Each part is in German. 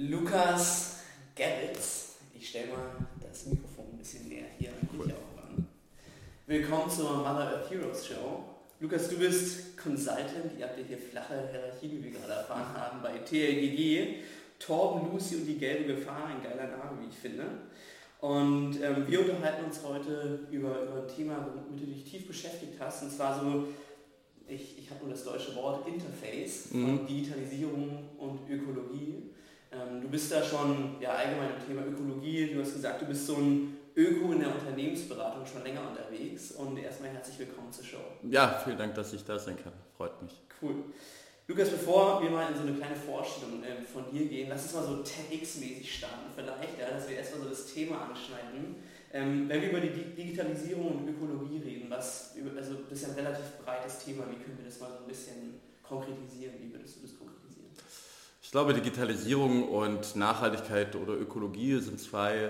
Lukas Gerritz. Ich stelle mal das Mikrofon ein bisschen näher hier an cool. auch an. Willkommen zur Mother Earth Heroes Show. Lukas, du bist Consultant, ihr habt ja hier flache Hierarchie, wie wir gerade erfahren haben, bei TLGG. Torben, Lucy und die gelbe Gefahr, ein geiler Name, wie ich finde. Und ähm, wir unterhalten uns heute über, über ein Thema, womit du dich tief beschäftigt hast, und zwar so ich, ich habe nur das deutsche Wort Interface mhm. Digitalisierung und Ökologie. Ähm, du bist da schon ja, allgemein im Thema Ökologie, du hast gesagt, du bist so ein Öko in der Unternehmensberatung schon länger unterwegs und erstmal herzlich willkommen zur Show. Ja, vielen Dank, dass ich da sein kann. Freut mich. Cool. Lukas, bevor wir mal in so eine kleine Vorstellung äh, von dir gehen, lass uns mal so TEDx-mäßig starten vielleicht, ja, dass wir erstmal so das Thema anschneiden. Ähm, wenn wir über die Digitalisierung und Ökologie reden, was, also das ist ja ein relativ breites Thema, wie können wir das mal so ein bisschen konkretisieren? Wie würdest du das konkretisieren? Ich glaube, Digitalisierung und Nachhaltigkeit oder Ökologie sind zwei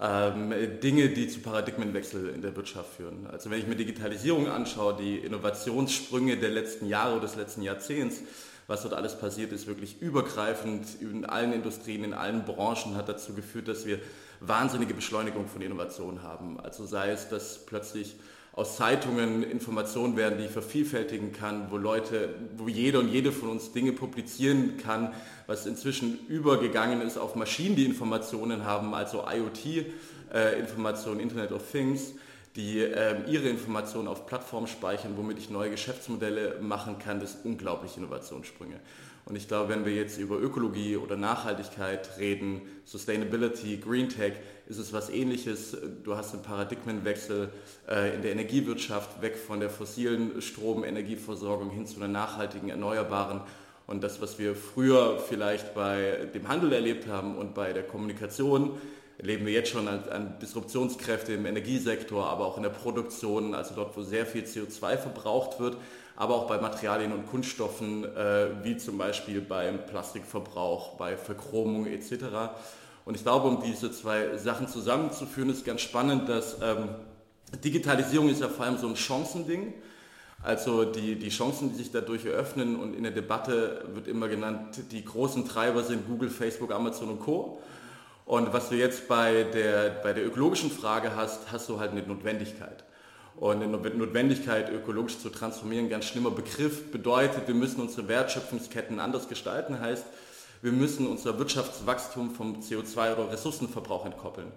ähm, Dinge, die zu Paradigmenwechsel in der Wirtschaft führen. Also wenn ich mir Digitalisierung anschaue, die Innovationssprünge der letzten Jahre oder des letzten Jahrzehnts, was dort alles passiert ist, wirklich übergreifend in allen Industrien, in allen Branchen hat dazu geführt, dass wir wahnsinnige Beschleunigung von Innovationen haben. Also sei es, dass plötzlich aus Zeitungen Informationen werden, die ich vervielfältigen kann, wo Leute, wo jeder und jede von uns Dinge publizieren kann, was inzwischen übergegangen ist auf Maschinen, die Informationen haben, also IoT-Informationen, äh, Internet of Things, die äh, ihre Informationen auf Plattformen speichern, womit ich neue Geschäftsmodelle machen kann, das ist unglaubliche Innovationssprünge. Und ich glaube, wenn wir jetzt über Ökologie oder Nachhaltigkeit reden, Sustainability, Green Tech, ist es was ähnliches. Du hast einen Paradigmenwechsel äh, in der Energiewirtschaft, weg von der fossilen Stromenergieversorgung hin zu einer nachhaltigen, erneuerbaren. Und das, was wir früher vielleicht bei dem Handel erlebt haben und bei der Kommunikation, erleben wir jetzt schon an, an Disruptionskräfte im Energiesektor, aber auch in der Produktion, also dort, wo sehr viel CO2 verbraucht wird aber auch bei Materialien und Kunststoffen, äh, wie zum Beispiel beim Plastikverbrauch, bei Verchromung etc. Und ich glaube, um diese zwei Sachen zusammenzuführen, ist ganz spannend, dass ähm, Digitalisierung ist ja vor allem so ein Chancending. Also die, die Chancen, die sich dadurch eröffnen und in der Debatte wird immer genannt, die großen Treiber sind Google, Facebook, Amazon und Co. Und was du jetzt bei der, bei der ökologischen Frage hast, hast du halt eine Notwendigkeit. Und eine Notwendigkeit, ökologisch zu transformieren, ganz schlimmer Begriff, bedeutet, wir müssen unsere Wertschöpfungsketten anders gestalten, heißt, wir müssen unser Wirtschaftswachstum vom CO2 oder Ressourcenverbrauch entkoppeln.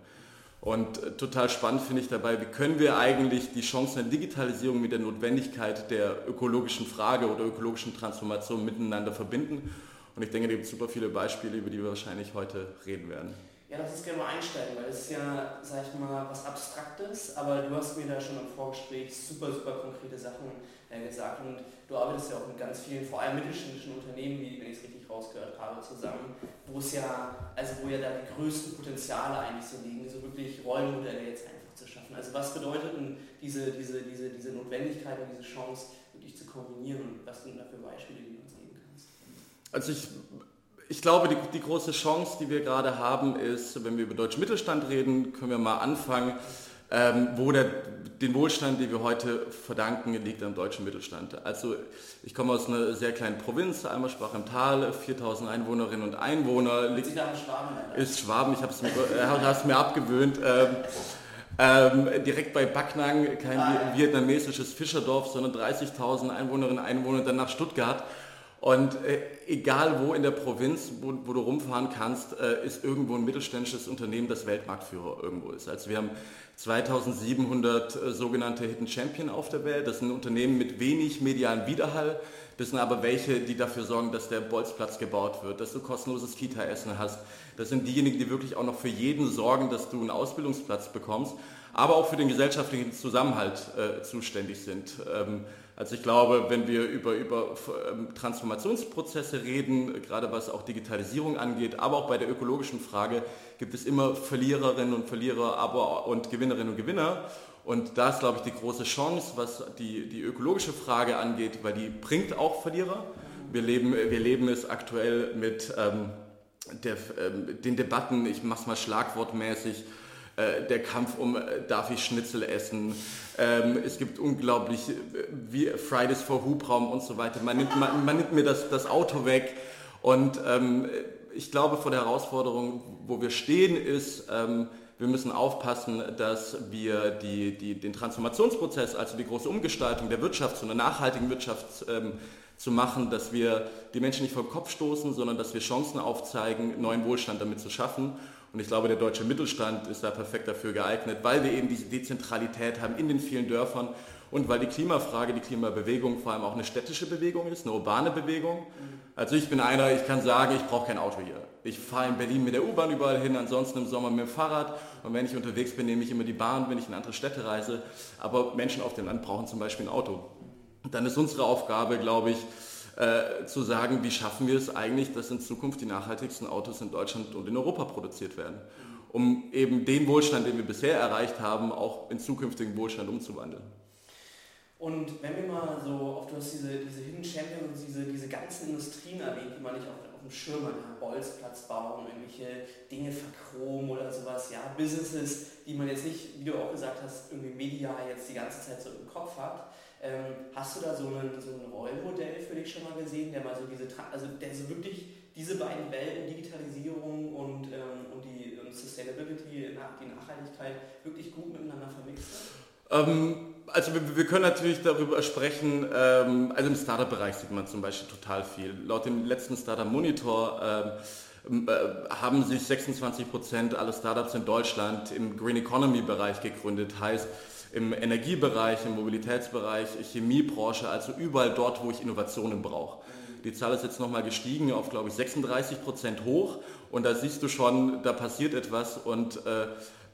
Und äh, total spannend finde ich dabei, wie können wir eigentlich die Chancen der Digitalisierung mit der Notwendigkeit der ökologischen Frage oder ökologischen Transformation miteinander verbinden. Und ich denke, da gibt es super viele Beispiele, über die wir wahrscheinlich heute reden werden. Ja, lass uns gerne mal einsteigen, weil es ist ja, sag ich mal, was Abstraktes, aber du hast mir da schon im Vorgespräch super, super konkrete Sachen gesagt und du arbeitest ja auch mit ganz vielen, vor allem mittelständischen Unternehmen, wie wenn ich es richtig rausgehört habe, zusammen, wo es ja, also wo ja da die größten Potenziale eigentlich so liegen, so wirklich Rollenmodelle jetzt einfach zu schaffen. Also was bedeutet denn diese, diese, diese, diese Notwendigkeit und diese Chance wirklich zu kombinieren was sind da für Beispiele, die du uns geben kannst? Also ich ich glaube, die, die, große Chance, die wir gerade haben, ist, wenn wir über deutschen Mittelstand reden, können wir mal anfangen, ähm, wo der, den Wohlstand, den wir heute verdanken, liegt am deutschen Mittelstand. Also ich komme aus einer sehr kleinen Provinz, Eimersbach im Tal, 4000 Einwohnerinnen und Einwohner. Liegt, Schwaben? Ist Schwaben, ich habe es mir, äh, mir abgewöhnt. Ähm, ähm, direkt bei Backnang, kein ah, ja. vietnamesisches Fischerdorf, sondern 30.000 Einwohnerinnen und Einwohner, dann nach Stuttgart. Und äh, egal wo in der Provinz, wo, wo du rumfahren kannst, äh, ist irgendwo ein mittelständisches Unternehmen, das Weltmarktführer irgendwo ist. Also wir haben 2700 äh, sogenannte Hidden Champion auf der Welt. Das sind Unternehmen mit wenig medialen Widerhall. Das sind aber welche, die dafür sorgen, dass der Bolzplatz gebaut wird, dass du kostenloses Kita-Essen hast. Das sind diejenigen, die wirklich auch noch für jeden sorgen, dass du einen Ausbildungsplatz bekommst, aber auch für den gesellschaftlichen Zusammenhalt äh, zuständig sind. Ähm, also ich glaube, wenn wir über, über ähm, Transformationsprozesse reden, gerade was auch Digitalisierung angeht, aber auch bei der ökologischen Frage, gibt es immer Verliererinnen und Verlierer aber und Gewinnerinnen und Gewinner. Und da ist, glaube ich, die große Chance, was die, die ökologische Frage angeht, weil die bringt auch Verlierer. Wir leben, wir leben es aktuell mit ähm, der, ähm, den Debatten, ich mache es mal schlagwortmäßig, äh, der Kampf um, äh, darf ich Schnitzel essen, ähm, es gibt unglaublich, äh, wie Fridays for Hubraum und so weiter. Man nimmt, man, man nimmt mir das, das Auto weg und ähm, ich glaube, vor der Herausforderung, wo wir stehen, ist, ähm, wir müssen aufpassen, dass wir die, die, den Transformationsprozess, also die große Umgestaltung der Wirtschaft zu einer nachhaltigen Wirtschaft ähm, zu machen, dass wir die Menschen nicht vor den Kopf stoßen, sondern dass wir Chancen aufzeigen, neuen Wohlstand damit zu schaffen. Und ich glaube, der deutsche Mittelstand ist da perfekt dafür geeignet, weil wir eben diese Dezentralität haben in den vielen Dörfern und weil die Klimafrage, die Klimabewegung vor allem auch eine städtische Bewegung ist, eine urbane Bewegung. Also ich bin einer, ich kann sagen, ich brauche kein Auto hier. Ich fahre in Berlin mit der U-Bahn überall hin, ansonsten im Sommer mit dem Fahrrad. Und wenn ich unterwegs bin, nehme ich immer die Bahn, wenn ich in andere Städte reise. Aber Menschen auf dem Land brauchen zum Beispiel ein Auto. Dann ist unsere Aufgabe, glaube ich, äh, zu sagen, wie schaffen wir es eigentlich, dass in Zukunft die nachhaltigsten Autos in Deutschland und in Europa produziert werden, um eben den Wohlstand, den wir bisher erreicht haben, auch in zukünftigen Wohlstand umzuwandeln. Und wenn wir mal so auf, du hast diese, diese Hidden Champions, diese, diese ganzen Industrien erwähnt, die man nicht auf, auf dem Schirm hat, Bolzplatz bauen, irgendwelche Dinge verchromen oder sowas, ja, Businesses, die man jetzt nicht, wie du auch gesagt hast, irgendwie medial jetzt die ganze Zeit so im Kopf hat. Ähm, hast du da so ein, so ein Rollmodell für dich schon mal gesehen, der mal so diese, also der so wirklich diese beiden Welten, Digitalisierung und, ähm, und die und Sustainability, die Nachhaltigkeit, wirklich gut miteinander vermixt? Ähm, also wir, wir, können natürlich darüber sprechen, ähm, also im Startup-Bereich sieht man zum Beispiel total viel. Laut dem letzten Startup-Monitor ähm, äh, haben sich 26 Prozent aller Startups in Deutschland im Green Economy-Bereich gegründet. Heißt, im Energiebereich, im Mobilitätsbereich, Chemiebranche, also überall dort, wo ich Innovationen brauche. Die Zahl ist jetzt nochmal gestiegen auf, glaube ich, 36 Prozent hoch und da siehst du schon, da passiert etwas und äh,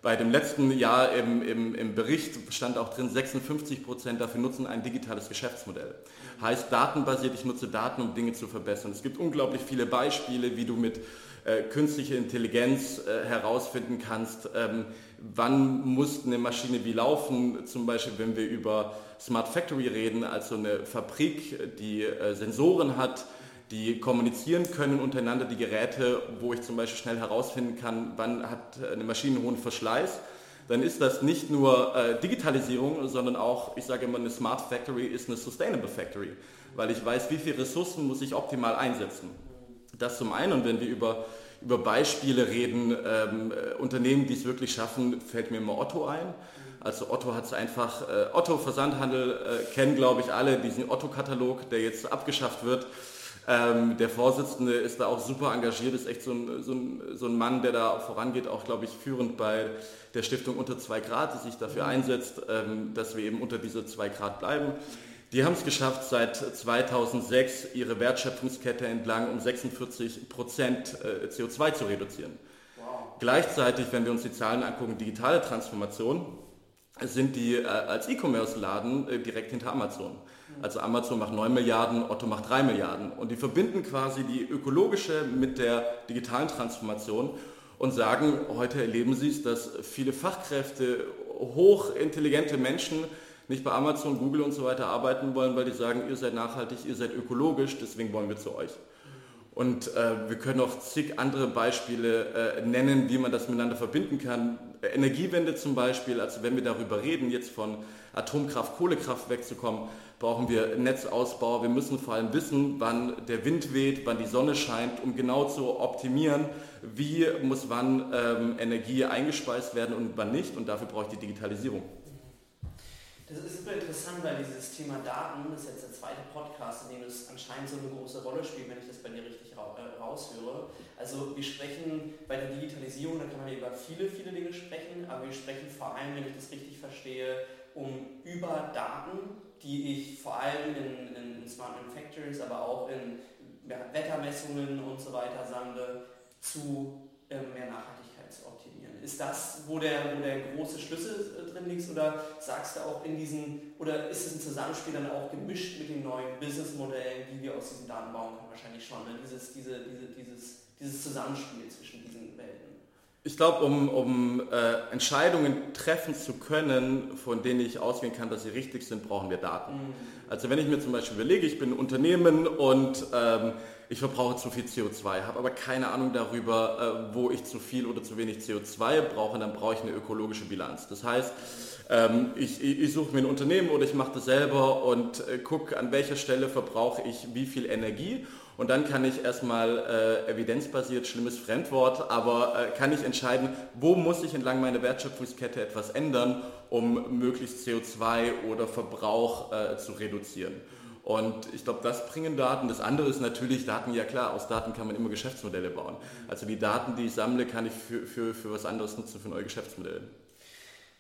bei dem letzten Jahr im, im, im, Bericht stand auch drin, 56 Prozent dafür nutzen ein digitales Geschäftsmodell. Heißt datenbasiert, ich nutze Daten, um Dinge zu verbessern. Es gibt unglaublich viele Beispiele, wie du mit äh, künstlicher Intelligenz äh, herausfinden kannst, ähm, wann muss eine Maschine wie laufen, zum Beispiel wenn wir über Smart Factory reden, also eine Fabrik, die äh, Sensoren hat, die kommunizieren können untereinander, die Geräte, wo ich zum Beispiel schnell herausfinden kann, wann hat eine Maschine hohen Verschleiß, dann ist das nicht nur äh, Digitalisierung, sondern auch, ich sage immer, eine Smart Factory ist eine Sustainable Factory, weil ich weiß, wie viele Ressourcen muss ich optimal einsetzen. Das zum einen und wenn wir über über Beispiele reden, ähm, äh, Unternehmen, die es wirklich schaffen, fällt mir immer Otto ein. Also Otto hat es einfach, äh, Otto Versandhandel äh, kennen glaube ich alle, diesen Otto-Katalog, der jetzt abgeschafft wird. Ähm, der Vorsitzende ist da auch super engagiert, ist echt so ein, so ein, so ein Mann, der da vorangeht, auch glaube ich führend bei der Stiftung unter 2 Grad, die sich dafür einsetzt, ähm, dass wir eben unter diese 2 Grad bleiben. Die haben es geschafft, seit 2006 ihre Wertschöpfungskette entlang um 46 Prozent äh, CO2 zu reduzieren. Wow. Gleichzeitig, wenn wir uns die Zahlen angucken, digitale Transformation, sind die äh, als E-Commerce-Laden äh, direkt hinter Amazon. Also Amazon macht 9 Milliarden, Otto macht 3 Milliarden. Und die verbinden quasi die ökologische mit der digitalen Transformation und sagen, heute erleben sie es, dass viele Fachkräfte, hochintelligente Menschen nicht bei Amazon, Google und so weiter arbeiten wollen, weil die sagen, ihr seid nachhaltig, ihr seid ökologisch, deswegen wollen wir zu euch. Und äh, wir können auch zig andere Beispiele äh, nennen, wie man das miteinander verbinden kann. Energiewende zum Beispiel, also wenn wir darüber reden, jetzt von Atomkraft, Kohlekraft wegzukommen, brauchen wir Netzausbau. Wir müssen vor allem wissen, wann der Wind weht, wann die Sonne scheint, um genau zu optimieren, wie muss wann ähm, Energie eingespeist werden und wann nicht. Und dafür brauche ich die Digitalisierung. Das ist super interessant, weil dieses Thema Daten, das ist jetzt der zweite Podcast, in dem es anscheinend so eine große Rolle spielt, wenn ich das bei dir richtig äh, raushöre. Also wir sprechen bei der Digitalisierung, da kann man über viele, viele Dinge sprechen, aber wir sprechen vor allem, wenn ich das richtig verstehe, um über Daten, die ich vor allem in, in Smart Manufacturers, aber auch in ja, Wettermessungen und so weiter sammle, zu äh, mehr Nachhaltigkeit ist das, wo der, wo der große Schlüssel äh, drin liegt? Oder sagst du auch in diesen, oder ist es ein Zusammenspiel dann auch gemischt mit den neuen Businessmodellen, die wir aus diesen Daten bauen können? Wahrscheinlich schon, ne? dieses, diese, diese, dieses, dieses Zusammenspiel zwischen diesen Welten. Ich glaube, um, um äh, Entscheidungen treffen zu können, von denen ich ausgehen kann, dass sie richtig sind, brauchen wir Daten. Mhm. Also wenn ich mir zum Beispiel überlege, ich bin ein Unternehmen und ähm, ich verbrauche zu viel CO2, habe aber keine Ahnung darüber, äh, wo ich zu viel oder zu wenig CO2 brauche, dann brauche ich eine ökologische Bilanz. Das heißt, ähm, ich, ich, suche mir ein Unternehmen oder ich mache das selber und äh, gucke, an welcher Stelle verbrauche ich wie viel Energie Und dann kann ich erstmal äh, evidenzbasiert, schlimmes Fremdwort, aber äh, kann ich entscheiden, wo muss ich entlang meiner Wertschöpfungskette etwas ändern, um möglichst CO2 oder Verbrauch äh, zu reduzieren. Und ich glaube, das bringen Daten. Das andere ist natürlich Daten, ja klar, aus Daten kann man immer Geschäftsmodelle bauen. Also die Daten, die ich sammle, kann ich für, für, für was anderes nutzen, für neue Geschäftsmodelle.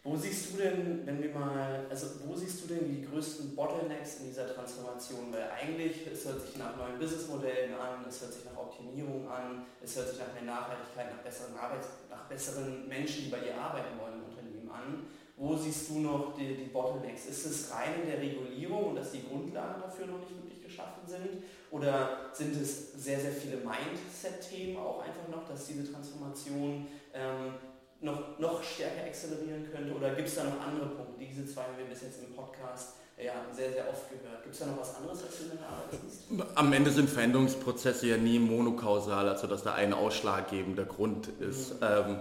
Wo siehst du denn, wenn wir mal, also wo siehst du denn die größten Bottlenecks in dieser Transformation? Weil eigentlich, es hört sich nach neuen Businessmodellen an, es hört sich nach Optimierung an, es hört sich nach mehr Nachhaltigkeit, nach besseren Arbeits, nach besseren Menschen, die bei dir arbeiten wollen im Unternehmen an. Wo siehst du noch die, die Bottlenecks? Ist es rein in der Regulierung und dass die Grundlagen dafür noch nicht wirklich geschaffen sind? Oder sind es sehr, sehr viele Mindset-Themen auch einfach noch, dass diese Transformation ähm, noch, noch stärker accelerieren könnte? Oder gibt es da noch andere Punkte? Diese zwei haben wir bis jetzt im Podcast ja, sehr, sehr oft gehört. Gibt es da noch was anderes, was du in der Arbeit? Am Ende sind Veränderungsprozesse ja nie monokausal, also dass da ein ausschlaggebender Grund ist. Mhm. Ähm,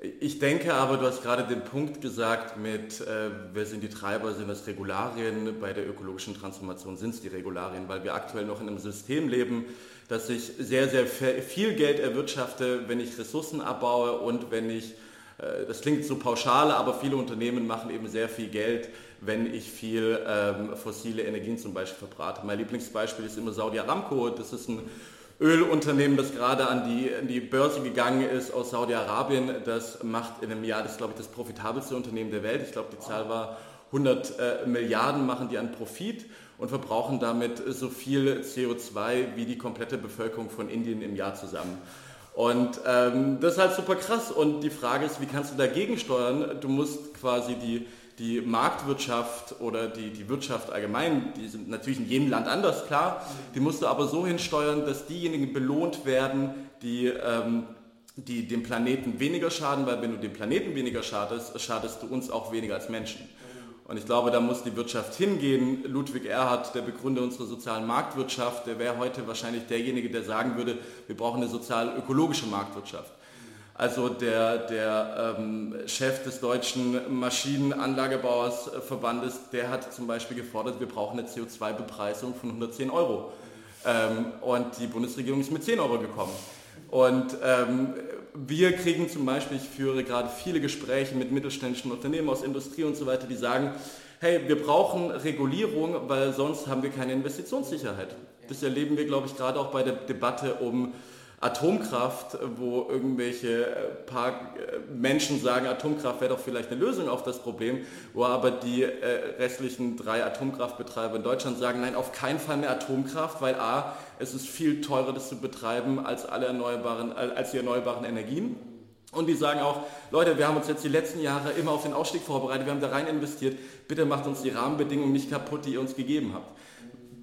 ich denke aber, du hast gerade den Punkt gesagt mit, äh, wer sind die Treiber, sind das Regularien? Bei der ökologischen Transformation sind es die Regularien, weil wir aktuell noch in einem System leben, dass ich sehr, sehr viel Geld erwirtschafte, wenn ich Ressourcen abbaue und wenn ich, äh, das klingt so pauschal, aber viele Unternehmen machen eben sehr viel Geld, wenn ich viel ähm, fossile Energien zum Beispiel verbrate. Mein Lieblingsbeispiel ist immer Saudi Aramco. Das ist ein Ölunternehmen, das gerade an die, an die Börse gegangen ist aus Saudi-Arabien. Das macht in einem Jahr, das ist glaube ich das profitabelste Unternehmen der Welt. Ich glaube, die Zahl war 100 äh, Milliarden machen die an Profit und verbrauchen damit so viel CO2 wie die komplette Bevölkerung von Indien im Jahr zusammen. Und ähm, das ist halt super krass. Und die Frage ist, wie kannst du dagegen steuern? Du musst quasi die, die Marktwirtschaft oder die, die Wirtschaft allgemein, die sind natürlich in jedem Land anders, klar, die musst du aber so hinsteuern, dass diejenigen belohnt werden, die, ähm, die dem Planeten weniger schaden, weil wenn du dem Planeten weniger schadest, schadest du uns auch weniger als Menschen. Und ich glaube, da muss die Wirtschaft hingehen. Ludwig Erhard, der Begründer unserer sozialen Marktwirtschaft, der wäre heute wahrscheinlich derjenige, der sagen würde, wir brauchen eine sozial-ökologische Marktwirtschaft. Also der, der ähm, Chef des deutschen Maschinenanlagebauersverbandes, der hat zum Beispiel gefordert, wir brauchen eine CO2-Bepreisung von 110 Euro. Ähm, und die Bundesregierung ist mit 10 Euro gekommen. Und ähm, wir kriegen zum Beispiel, ich führe gerade viele Gespräche mit mittelständischen Unternehmen aus Industrie und so weiter, die sagen, hey, wir brauchen Regulierung, weil sonst haben wir keine Investitionssicherheit. Das erleben wir, glaube ich, gerade auch bei der Debatte um Atomkraft, wo irgendwelche äh, paar äh, Menschen sagen, Atomkraft wäre doch vielleicht eine Lösung auf das Problem, wo aber die äh, restlichen drei Atomkraftbetreiber in Deutschland sagen, nein, auf keinen Fall mehr Atomkraft, weil a, es ist viel teurer, das zu betreiben als alle erneuerbaren, als die erneuerbaren Energien. Und die sagen auch, Leute, wir haben uns jetzt die letzten Jahre immer auf den Ausstieg vorbereitet, wir haben da rein investiert, bitte macht uns die Rahmenbedingungen nicht kaputt, die ihr uns gegeben habt.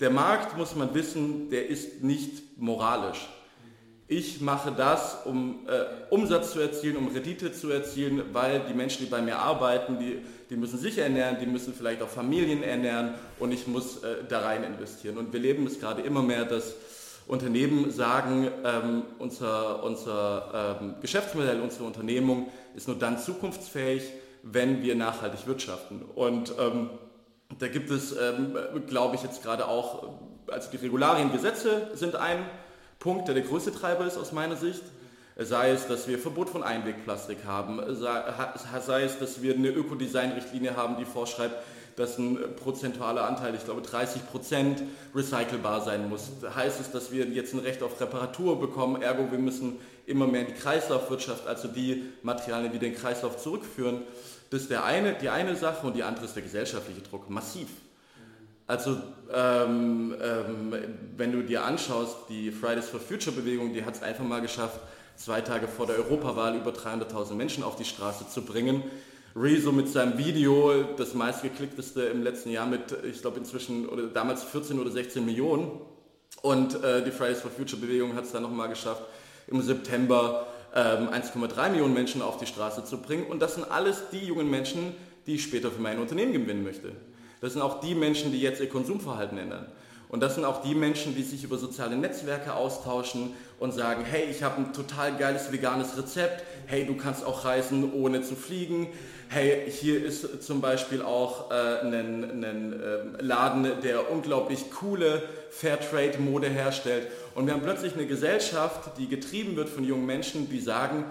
Der Markt, muss man wissen, der ist nicht moralisch ich mache das, um äh, Umsatz zu erzielen, um Rendite zu erzielen, weil die Menschen, die bei mir arbeiten, die, die müssen sich ernähren, die müssen vielleicht auch Familien ernähren und ich muss äh, da rein investieren. Und wir leben es gerade immer mehr, dass Unternehmen sagen, ähm, unser, unser ähm, Geschäftsmodell, unsere Unternehmung ist nur dann zukunftsfähig, wenn wir nachhaltig wirtschaften. Und ähm, da gibt es, ähm, glaube ich, jetzt gerade auch, also die Regularien, Gesetze sind ein Punkt, der der größte Treiber ist aus meiner Sicht. Sei es, dass wir Verbot von Einwegplastik haben, sei es, dass wir eine Ökodesign-Richtlinie haben, die vorschreibt, dass ein prozentualer Anteil, ich glaube 30 Prozent, recycelbar sein muss. Heißt es, dass wir jetzt ein Recht auf Reparatur bekommen, ergo wir müssen immer mehr in die Kreislaufwirtschaft, also die Materialien in den Kreislauf zurückführen. Das ist der eine, die eine Sache und die andere ist der gesellschaftliche Druck, massiv. Also ähm, ähm, wenn du dir anschaust, die Fridays for Future Bewegung, die hat es einfach mal geschafft, zwei Tage vor der Europawahl über 300.000 Menschen auf die Straße zu bringen. Rezo mit seinem Video, das meistgeklickteste im letzten Jahr mit, ich glaube inzwischen, oder damals 14 oder 16 Millionen. Und äh, die Fridays for Future Bewegung hat es dann nochmal geschafft, im September ähm, 1,3 Millionen Menschen auf die Straße zu bringen. Und das sind alles die jungen Menschen, die ich später für mein Unternehmen gewinnen möchte. Das sind auch die Menschen, die jetzt ihr Konsumverhalten ändern. Und das sind auch die Menschen, die sich über soziale Netzwerke austauschen und sagen, hey, ich habe ein total geiles veganes Rezept, hey, du kannst auch reisen, ohne zu fliegen, hey, hier ist zum Beispiel auch äh, ein, ein äh, Laden, der unglaublich coole Fairtrade-Mode herstellt. Und wir haben plötzlich eine Gesellschaft, die getrieben wird von jungen Menschen, die sagen,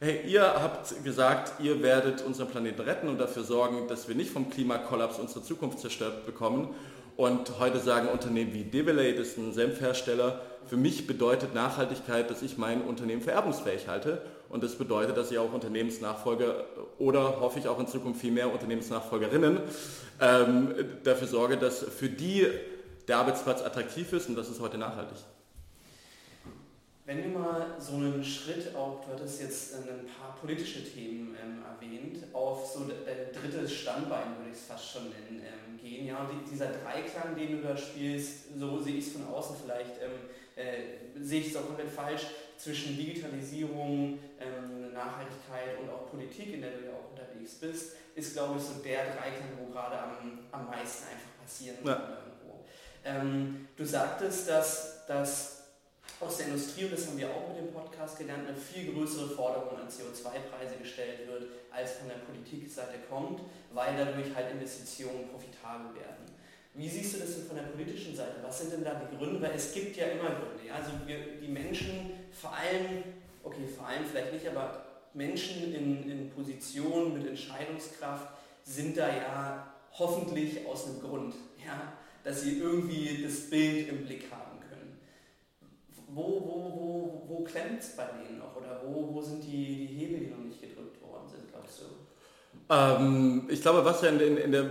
hey, ihr habt gesagt, ihr werdet unseren Planeten retten und dafür sorgen, dass wir nicht vom Klimakollaps unsere Zukunft zerstört bekommen. Und heute sagen Unternehmen wie Develay, das ist ein Senfhersteller, für mich bedeutet Nachhaltigkeit, dass ich mein Unternehmen vererbungsfähig halte. Und das bedeutet, dass ich auch Unternehmensnachfolger oder hoffe ich auch in Zukunft viel mehr Unternehmensnachfolgerinnen ähm, dafür sorge, dass für die der Arbeitsplatz attraktiv ist und das ist heute nachhaltig. Wenn wir mal so einen Schritt auch, du hattest jetzt ein paar politische Themen ähm, erwähnt, auf so ein drittes Standbein würde ich es fast schon nennen, ähm, gehen. Ja, und dieser Dreiklang, den du da spielst, so sehe ich es von außen vielleicht, ähm, äh, sehe ich es auch komplett falsch, zwischen Digitalisierung, ähm, Nachhaltigkeit und auch Politik, in der du ja auch unterwegs bist, ist, glaube ich, so der Dreiklang, wo gerade am, am meisten einfach passieren kann ja. irgendwo. Ähm, du sagtest, dass, dass aus der Industrie, und das haben wir auch mit dem Podcast gelernt, eine viel größere Forderung an CO2-Preise gestellt wird, als von der Politikseite kommt, weil dadurch halt Investitionen profitabel werden. Wie siehst du das denn von der politischen Seite? Was sind denn da die Gründe? Weil es gibt ja immer Gründe. Ja? Also wir, die Menschen, vor allem, okay, vor allem vielleicht nicht, aber Menschen in, in Positionen mit Entscheidungskraft sind da ja hoffentlich aus einem Grund, ja? dass sie irgendwie das Bild im Blick haben wo, wo, wo, wo klemmt es bei denen noch oder wo, wo sind die, die Hebel, die noch nicht gedrückt worden sind, glaubst du? Ähm, ich glaube, was ja in, in, in, der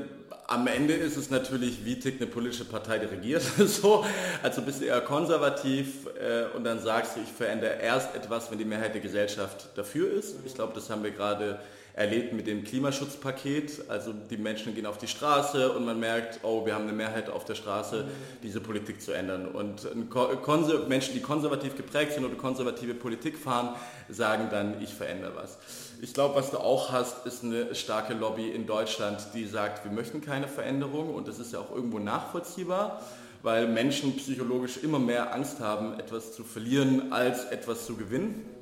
am Ende ist es natürlich, wie tickt eine politische Partei, die regiert. so, also bist du eher konservativ äh, und dann sagst du, ich verändere erst etwas, wenn die Mehrheit der Gesellschaft dafür ist. Ich glaube, das haben wir gerade erlebt mit dem Klimaschutzpaket. Also die Menschen gehen auf die Straße und man merkt, oh, wir haben eine Mehrheit auf der Straße, diese Politik zu ändern. Und Menschen, die konservativ geprägt sind oder konservative Politik fahren, sagen dann, ich verändere was. Ich glaube, was du auch hast, ist eine starke Lobby in Deutschland, die sagt, wir möchten keine Veränderung und das ist ja auch irgendwo nachvollziehbar weil Menschen psychologisch immer mehr Angst haben, etwas zu verlieren, als etwas zu gewinnen.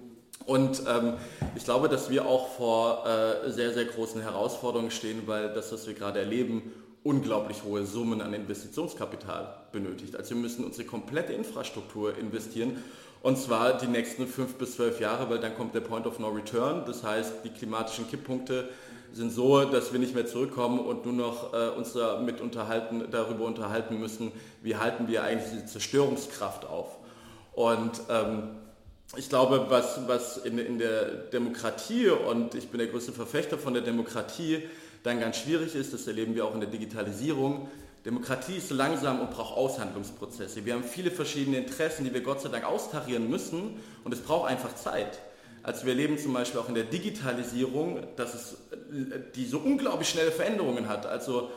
Und ähm, ich glaube, dass wir auch vor äh, sehr, sehr großen Herausforderungen stehen, weil das, was wir gerade erleben, unglaublich hohe Summen an Investitionskapital benötigt. Also wir müssen unsere komplette Infrastruktur investieren und zwar die nächsten fünf bis zwölf Jahre, weil dann kommt der Point of No Return. Das heißt, die klimatischen Kipppunkte sind so, dass wir nicht mehr zurückkommen und nur noch äh, uns damit unterhalten, darüber unterhalten müssen, wie halten wir eigentlich diese Zerstörungskraft auf. Und ähm, ich glaube, was, was in, in der Demokratie, und ich bin der größte Verfechter von der Demokratie, dann ganz schwierig ist, das erleben wir auch in der Digitalisierung, Demokratie ist langsam und braucht Aushandlungsprozesse. Wir haben viele verschiedene Interessen, die wir Gott sei Dank austarieren müssen und es braucht einfach Zeit. Also wir erleben zum Beispiel auch in der Digitalisierung, dass es die so unglaublich schnelle Veränderungen hat. Also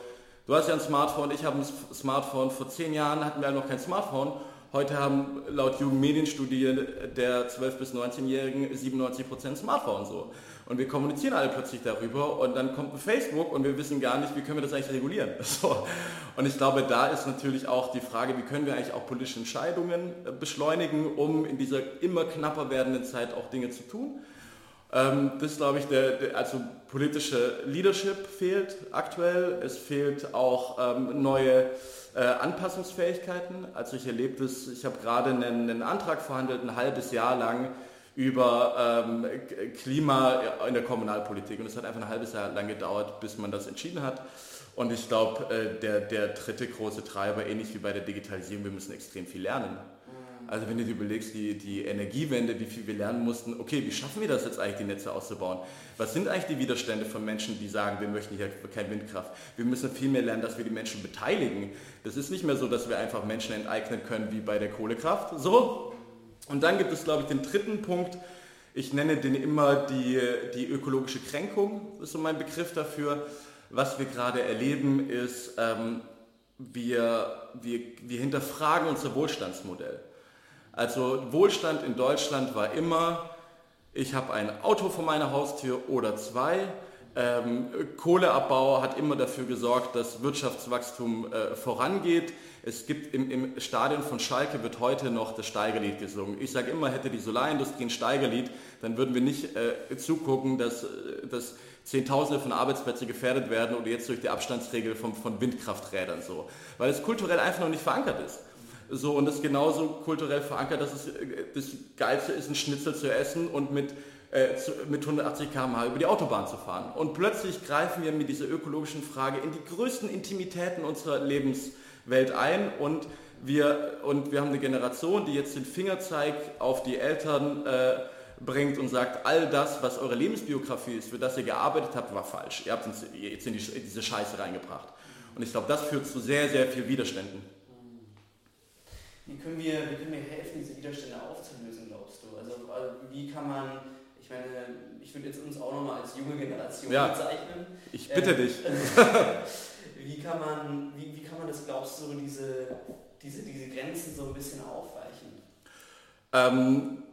du hast ja ein Smartphone, ich habe ein Smartphone. Vor zehn Jahren hatten wir noch kein Smartphone Heute haben laut Jugendmedienstudie der 12- bis 19-Jährigen 97% Smartphone so. Und wir kommunizieren alle plötzlich darüber und dann kommt Facebook und wir wissen gar nicht, wie können wir das eigentlich regulieren. So. Und ich glaube, da ist natürlich auch die Frage, wie können wir eigentlich auch politische Entscheidungen äh, beschleunigen, um in dieser immer knapper werdenden Zeit auch Dinge zu tun. Ähm, das glaube ich, der, also politische Leadership fehlt aktuell. Es fehlt auch ähm, neue äh, Anpassungsfähigkeiten. Also ich erlebe das, ich habe gerade einen, einen, Antrag verhandelt, ein halbes Jahr lang über ähm, Klima in der Kommunalpolitik und es hat einfach ein halbes Jahr lang gedauert, bis man das entschieden hat. Und ich glaube, äh, der, der dritte große Treiber, ähnlich wie bei der Digitalisierung, wir müssen extrem viel lernen. Also wenn du dir überlegst, die, die Energiewende, wie viel wir lernen mussten, okay, wie schaffen wir das jetzt eigentlich, die Netze auszubauen? Was sind eigentlich die Widerstände von Menschen, die sagen, wir möchten hier keine Windkraft? Wir müssen viel mehr lernen, dass wir die Menschen beteiligen. Das ist nicht mehr so, dass wir einfach Menschen enteignen können wie bei der Kohlekraft. So. Und dann gibt es, glaube ich, den dritten Punkt. Ich nenne den immer die, die ökologische Kränkung. Das ist so mein Begriff dafür. Was wir gerade erleben, ist, ähm, wir, wir, wir hinterfragen unser Wohlstandsmodell. Also Wohlstand in Deutschland war immer, ich habe ein Auto vor meiner Haustür oder zwei, Ähm, Kohleabbau hat immer dafür gesorgt, dass Wirtschaftswachstum äh, vorangeht. Es gibt im, im, Stadion von Schalke wird heute noch das Steigerlied gesungen. Ich sage immer, hätte die Solarindustrie ein Steigerlied, dann würden wir nicht äh, zugucken, dass, äh, dass Zehntausende von Arbeitsplätzen gefährdet werden oder jetzt durch die Abstandsregel von, von Windkrafträdern so. Weil es kulturell einfach noch nicht verankert ist. So, und das ist genauso kulturell verankert, dass es äh, das Geilste ist, ein Schnitzel zu essen und mit, äh, zu, mit 180 km/h über die Autobahn zu fahren. Und plötzlich greifen wir mit dieser ökologischen Frage in die größten Intimitäten unserer Lebenswelt ein und wir, und wir haben eine Generation, die jetzt den Fingerzeig auf die Eltern äh, bringt und sagt, all das, was eure Lebensbiografie ist, für das ihr gearbeitet habt, war falsch. Ihr habt uns jetzt in, die, in diese Scheiße reingebracht. Und ich glaube, das führt zu sehr, sehr viel Widerständen. Wie können, wir, wie können wir helfen, diese Widerstände aufzulösen, glaubst du? Also wie kann man, ich meine, ich würde jetzt uns auch nochmal als junge Generation ja, bezeichnen. Ich bitte äh, dich. wie, kann man, wie, wie kann man das, glaubst du, diese, diese, diese Grenzen so ein bisschen aufweichen? Ähm,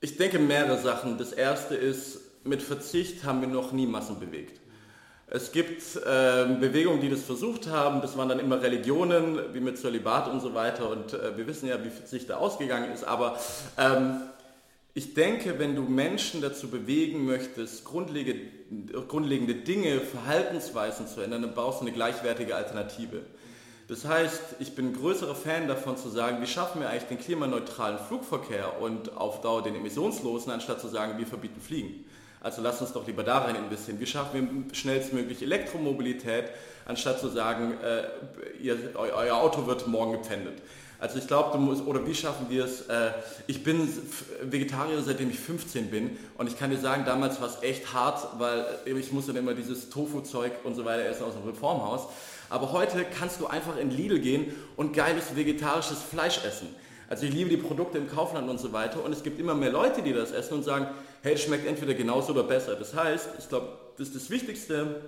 ich denke mehrere Sachen. Das erste ist, mit Verzicht haben wir noch nie Massen bewegt. Es gibt äh, Bewegungen, die das versucht haben. Das waren dann immer Religionen, wie mit Zölibat und so weiter. Und äh, wir wissen ja, wie Verzicht da ausgegangen ist. Aber ähm, ich denke, wenn du Menschen dazu bewegen möchtest, grundlegende, grundlegende Dinge, Verhaltensweisen zu ändern, dann brauchst du eine gleichwertige Alternative. Das heißt, ich bin größerer Fan davon zu sagen, wie schaffen wir eigentlich den klimaneutralen Flugverkehr und auf Dauer den emissionslosen, anstatt zu sagen, wir verbieten Fliegen. Also lasst uns doch lieber da rein investieren. Wie schaffen wir schnellstmöglich Elektromobilität, anstatt zu sagen, äh, ihr, euer Auto wird morgen gepfändet. Also ich glaube, du musst, oder wie schaffen wir es? Äh, ich bin Vegetarier, seitdem ich 15 bin und ich kann dir sagen, damals war es echt hart, weil ich musste dann immer dieses Tofu-Zeug und so weiter essen aus dem Reformhaus. Aber heute kannst du einfach in Lidl gehen und geiles vegetarisches Fleisch essen. Also ich liebe die Produkte im Kaufland und so weiter und es gibt immer mehr Leute, die das essen und sagen, hey, es schmeckt entweder genauso oder besser. Das heißt, ich glaube, das ist das Wichtigste,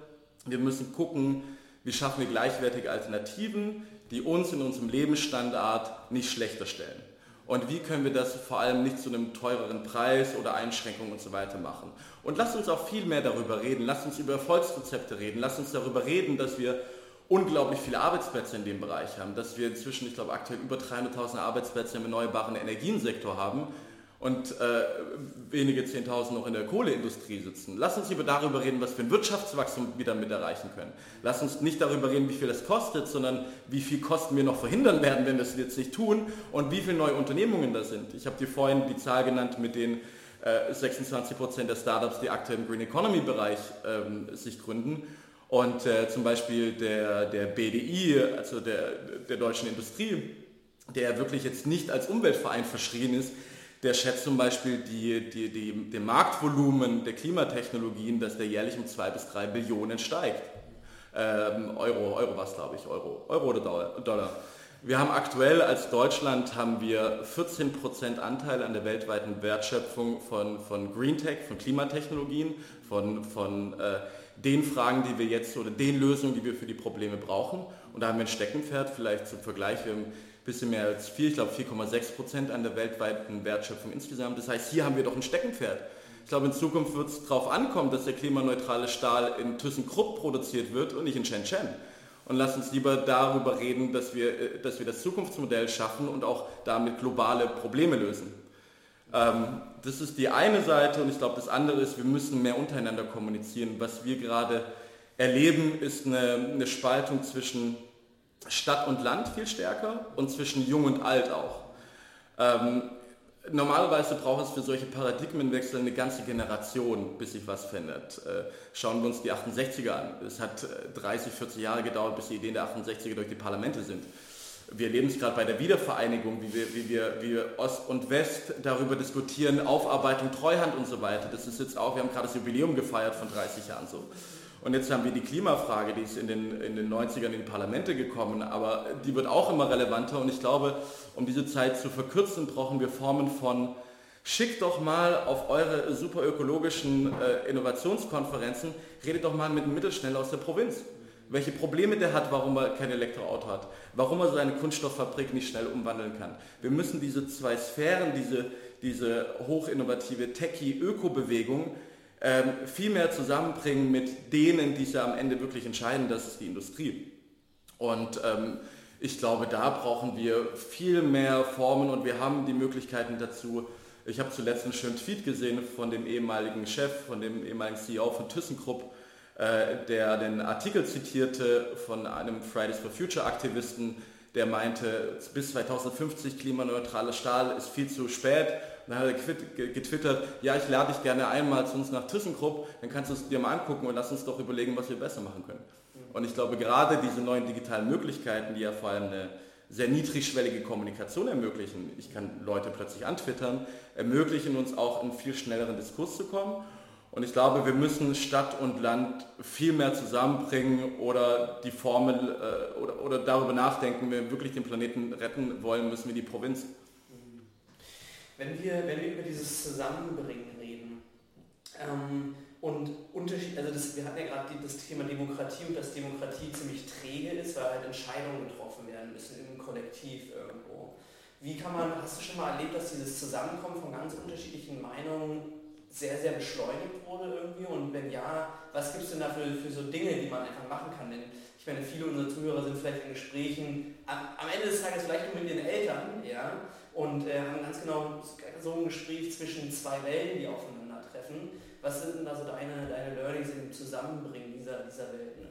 wir müssen gucken, wie schaffen wir gleichwertige Alternativen, die uns in unserem Lebensstandard nicht schlechter stellen. Und wie können wir das vor allem nicht zu einem teureren Preis oder Einschränkungen und so weiter machen. Und lasst uns auch viel mehr darüber reden. Lasst uns über Erfolgsrezepte reden. Lasst uns darüber reden, dass wir unglaublich viele Arbeitsplätze in dem Bereich haben, dass wir inzwischen, ich glaube aktuell über 300.000 Arbeitsplätze im erneuerbaren Energiensektor haben und äh, wenige 10.000 noch in der Kohleindustrie sitzen. Lass uns lieber darüber reden, was wir ein Wirtschaftswachstum wieder mit erreichen können. Lass uns nicht darüber reden, wie viel das kostet, sondern wie viel Kosten wir noch verhindern werden, wenn wir es jetzt nicht tun und wie viele neue Unternehmungen da sind. Ich habe dir vorhin die Zahl genannt mit den äh, 26 Prozent der Startups, die aktuell im Green Economy Bereich ähm, sich gründen. Und äh, zum Beispiel der, der BDI, also der, der deutschen Industrie, der wirklich jetzt nicht als Umweltverein verschrien ist, der schätzt zum Beispiel die, die, die, den Marktvolumen der Klimatechnologien, dass der jährlich um zwei bis drei Billionen steigt. Ähm, Euro, Euro was glaube ich, Euro, Euro oder Dollar. Wir haben aktuell als Deutschland haben wir 14% Anteil an der weltweiten Wertschöpfung von, von Green Tech, von Klimatechnologien, von, von äh, den Fragen, die wir jetzt oder den Lösungen, die wir für die Probleme brauchen. Und da haben wir ein Steckenpferd, vielleicht zum Vergleich, wir haben bisschen mehr als 4, ich glaube 4,6 Prozent an der weltweiten Wertschöpfung insgesamt. Das heißt, hier haben wir doch ein Steckenpferd. Ich glaube, in Zukunft wird es darauf ankommen, dass der klimaneutrale Stahl in ThyssenKrupp produziert wird und nicht in Shenzhen. Und lass uns lieber darüber reden, dass wir, äh, dass wir das Zukunftsmodell schaffen und auch damit globale Probleme lösen. Ähm, das ist die eine Seite und ich glaube, das andere ist, wir müssen mehr untereinander kommunizieren. Was wir gerade erleben, ist eine, eine Spaltung zwischen Stadt und Land viel stärker und zwischen Jung und Alt auch. Ähm, normalerweise braucht es für solche Paradigmenwechsel eine ganze Generation, bis sich was verändert. Äh, schauen wir uns die 68er an. Es hat 30, äh, 40 Jahre gedauert, bis die Ideen der 68er durch die Parlamente sind wir erleben es gerade bei der Wiedervereinigung, wie wir, wie, wir, wie wir Ost und West darüber diskutieren, Aufarbeitung, Treuhand und so weiter. Das ist jetzt auch, wir haben gerade das Jubiläum gefeiert von 30 Jahren so. Und jetzt haben wir die Klimafrage, die ist in den, in den 90ern in die Parlamente gekommen, aber die wird auch immer relevanter. Und ich glaube, um diese Zeit zu verkürzen, brauchen wir Formen von Schickt doch mal auf eure super ökologischen äh, Innovationskonferenzen, redet doch mal mit einem Mittelschnell aus der Provinz. Welche Probleme der hat, warum er kein Elektroauto hat, warum er seine Kunststofffabrik nicht schnell umwandeln kann. Wir müssen diese zwei Sphären, diese, diese hochinnovative Techie-Öko-Bewegung ähm, viel mehr zusammenbringen mit denen, die es ja am Ende wirklich entscheiden, das ist die Industrie. Und ähm, ich glaube, da brauchen wir viel mehr Formen und wir haben die Möglichkeiten dazu. Ich habe zuletzt einen schönen Tweet gesehen von dem ehemaligen Chef, von dem ehemaligen CEO von ThyssenKrupp, äh, der den Artikel zitierte von einem Fridays for Future Aktivisten, der meinte, bis 2050 klimaneutrales Stahl ist viel zu spät. Dann hat er getwittert, ja, ich lade dich gerne einmal zu uns nach ThyssenKrupp, dann kannst du es dir mal angucken und lass uns doch überlegen, was wir besser machen können. Und ich glaube, gerade diese neuen digitalen Möglichkeiten, die ja vor allem eine sehr niedrigschwellige Kommunikation ermöglichen, ich kann Leute plötzlich antwittern, ermöglichen uns auch in viel schnelleren Diskurs zu kommen. Und ich glaube, wir müssen Stadt und Land viel mehr zusammenbringen oder die Formel äh, oder, oder darüber nachdenken, wenn wir wirklich den Planeten retten wollen, müssen wir die Provinz. Wenn wir, wenn wir über dieses Zusammenbringen reden ähm, und Unterschied, also das, wir hatten ja gerade das Thema Demokratie und dass Demokratie ziemlich träge ist, weil halt Entscheidungen getroffen werden müssen im Kollektiv irgendwo. Wie kann man, hast du schon mal erlebt, dass dieses Zusammenkommen von ganz unterschiedlichen Meinungen sehr, sehr beschleunigt wurde irgendwie? Und wenn ja, was gibt es denn da für, für so Dinge, die man einfach machen kann? Denn ich meine, viele unserer Zuhörer sind vielleicht in Gesprächen am, am Ende des Tages vielleicht nur mit ihren Eltern, ja, und äh, haben ganz genau so ein Gespräch zwischen zwei Welten, die aufeinandertreffen. Was sind denn da so deine, deine Learnings im Zusammenbringen dieser, dieser Welten?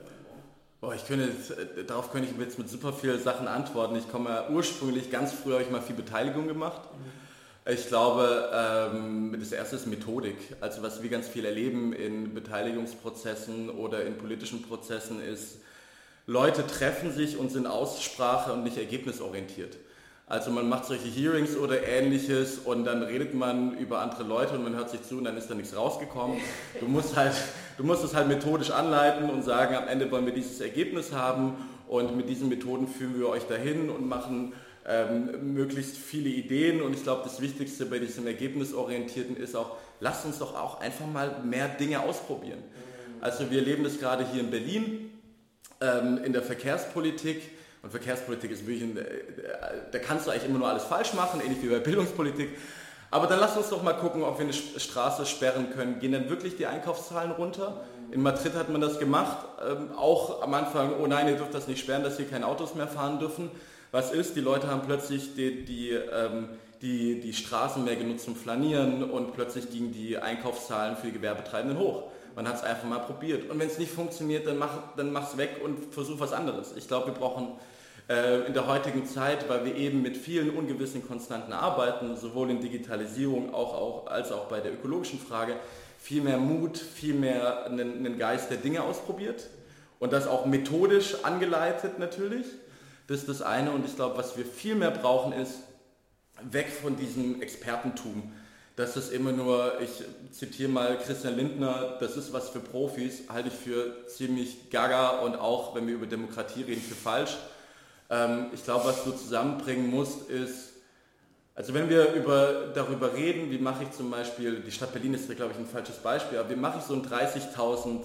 Boah, ich könnte, äh, darauf könnte ich jetzt mit super vielen Sachen antworten. Ich komme ja ursprünglich, ganz früh habe ich mal viel Beteiligung gemacht. Mhm ich glaube, ähm, das erste ist Methodik. Also was wir ganz viel erleben in Beteiligungsprozessen oder in politischen Prozessen ist, Leute treffen sich und sind Aussprache und nicht ergebnisorientiert. Also man macht solche Hearings oder ähnliches und dann redet man über andere Leute und man hört sich zu und dann ist da nichts rausgekommen. Du musst halt, du musst es halt methodisch anleiten und sagen, am Ende wollen wir dieses Ergebnis haben und mit diesen Methoden führen wir euch dahin und machen ähm, möglichst viele Ideen und ich glaube, das Wichtigste bei diesem Ergebnisorientierten ist auch, lasst uns doch auch einfach mal mehr Dinge ausprobieren. Also wir erleben das gerade hier in Berlin ähm, in der Verkehrspolitik und Verkehrspolitik ist wirklich, ein, äh, da kannst du eigentlich immer nur alles falsch machen, ähnlich wie bei Bildungspolitik. Aber dann lass uns doch mal gucken, ob wir eine Straße sperren können. Gehen dann wirklich die Einkaufszahlen runter? In Madrid hat man das gemacht, ähm, auch am Anfang, oh nein, ihr dürft das nicht sperren, dass hier keine Autos mehr fahren dürfen. Was ist? Die Leute haben plötzlich die, die, ähm, die, die Straßen mehr genutzt zum Flanieren und plötzlich gingen die Einkaufszahlen für die Gewerbetreibenden hoch. Man hat es einfach mal probiert. Und wenn es nicht funktioniert, dann mach dann mach's weg und versuch was anderes. Ich glaube, wir brauchen in der heutigen Zeit, weil wir eben mit vielen ungewissen Konstanten arbeiten, sowohl in Digitalisierung auch, auch, als auch bei der ökologischen Frage, viel mehr Mut, viel mehr einen, einen Geist der Dinge ausprobiert und das auch methodisch angeleitet natürlich. Das ist das eine und ich glaube, was wir viel mehr brauchen ist, weg von diesem Expertentum. Das ist immer nur, ich zitiere mal Christian Lindner, das ist was für Profis, halte ich für ziemlich gaga und auch, wenn wir über Demokratie reden, für falsch. Ähm, ich glaube, was du zusammenbringen musst, ist, also wenn wir über, darüber reden, wie mache ich zum Beispiel, die Stadt Berlin ist da glaube ich ein falsches Beispiel, aber wie mache ich so ein 30.000,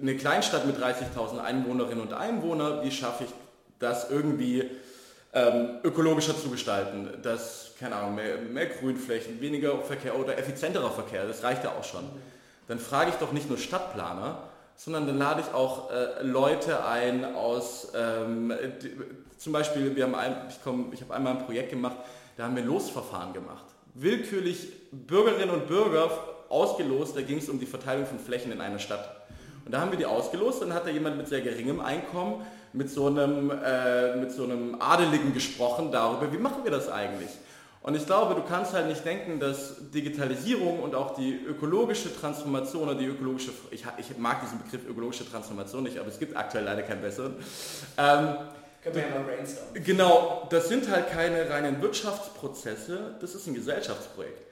eine Kleinstadt mit 30.000 Einwohnerinnen und Einwohnern, wie schaffe ich das irgendwie ähm, ökologischer zu gestalten, dass, keine Ahnung, mehr, mehr Grünflächen, weniger Verkehr oder effizienterer Verkehr, das reicht ja auch schon. Dann frage ich doch nicht nur Stadtplaner, sondern dann lade ich auch äh, Leute ein aus, ähm, zum Beispiel, wir haben ein, ich, ich habe einmal ein Projekt gemacht, da haben wir Losverfahren gemacht. Willkürlich Bürgerinnen und Bürger ausgelost, da ging es um die Verteilung von Flächen in einer Stadt. Und da haben wir die ausgelost, dann hat da jemand mit sehr geringem Einkommen mit so einem, äh, mit so einem Adeligen gesprochen darüber, wie machen wir das eigentlich? Und ich glaube, du kannst halt nicht denken, dass Digitalisierung und auch die ökologische Transformation oder die ökologische, ich, ich mag diesen Begriff ökologische Transformation nicht, aber es gibt aktuell leider keinen besseren. Ähm, Können wir ja mal brainstormen. Genau, das sind halt keine reinen Wirtschaftsprozesse, das ist ein Gesellschaftsprojekt.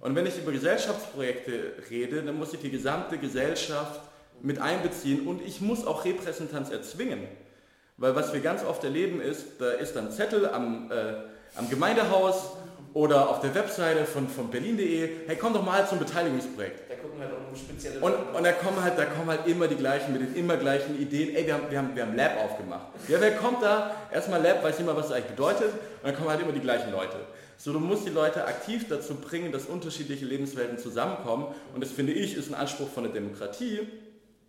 Und wenn ich über Gesellschaftsprojekte rede, dann muss ich die gesamte Gesellschaft mit einbeziehen und ich muss auch Repräsentanz erzwingen. Weil was wir ganz oft erleben ist, da ist dann Zettel am, äh, am Gemeindehaus oder auf der Webseite von, von berlin.de, hey, komm doch mal zum Beteiligungsprojekt. Gucken halt auch um spezielle Und, und da, kommen halt, da kommen halt immer die gleichen mit den immer gleichen Ideen. Ey, wir haben, wir haben, wir haben Lab aufgemacht. Ja, wer kommt da? Erstmal Lab, weiß nicht mal, was das eigentlich bedeutet. Und dann kommen halt immer die gleichen Leute. So, du musst die Leute aktiv dazu bringen, dass unterschiedliche Lebenswelten zusammenkommen. Und das finde ich ist ein Anspruch von der Demokratie,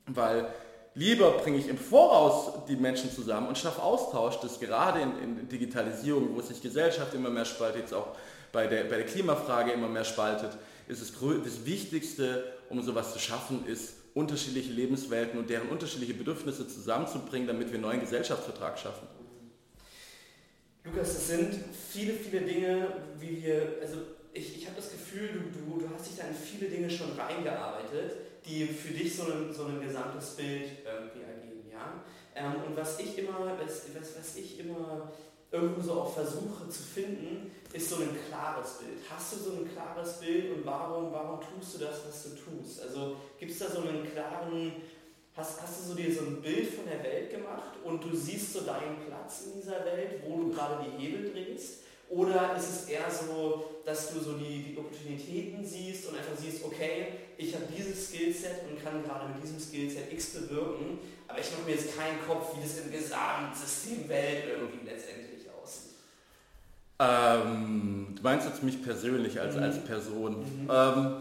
weil lieber bringe ich im Voraus die Menschen zusammen und schaffe Austausch, das gerade in, in Digitalisierung, wo sich Gesellschaft immer mehr spaltet, jetzt auch bei der, bei der Klimafrage immer mehr spaltet, ist es das Wichtigste, um sowas zu schaffen, ist unterschiedliche Lebenswelten und deren unterschiedliche Bedürfnisse zusammenzubringen, damit wir einen neuen Gesellschaftsvertrag schaffen. Lukas, es sind viele, viele Dinge, wie wir, also ich, ich habe das Gefühl, du, du, du hast dich da in viele Dinge schon reingearbeitet, die für dich so ein, so ein gesamtes Bild irgendwie ergeben. Ja? Ähm, und was ich immer, was, was, was ich immer irgendwo so auch versuche zu finden, ist so ein klares Bild. Hast du so ein klares Bild und warum, warum tust du das, was du tust? Also gibt es da so einen klaren, hast, hast du so dir so ein Bild von der Welt gemacht und du siehst so deinen Platz in dieser Welt, wo du gerade die Hebel drehst? Oder ist es eher so, dass du so die, die Opportunitäten siehst und einfach siehst, okay, ich habe dieses Skillset und kann gerade mit diesem Skillset X bewirken, aber ich mache mir jetzt keinen Kopf, wie das im Gesamtsystem Welt irgendwie letztendlich. Ähm, du meinst jetzt mich persönlich als, mhm. als Person. Mhm. Ähm,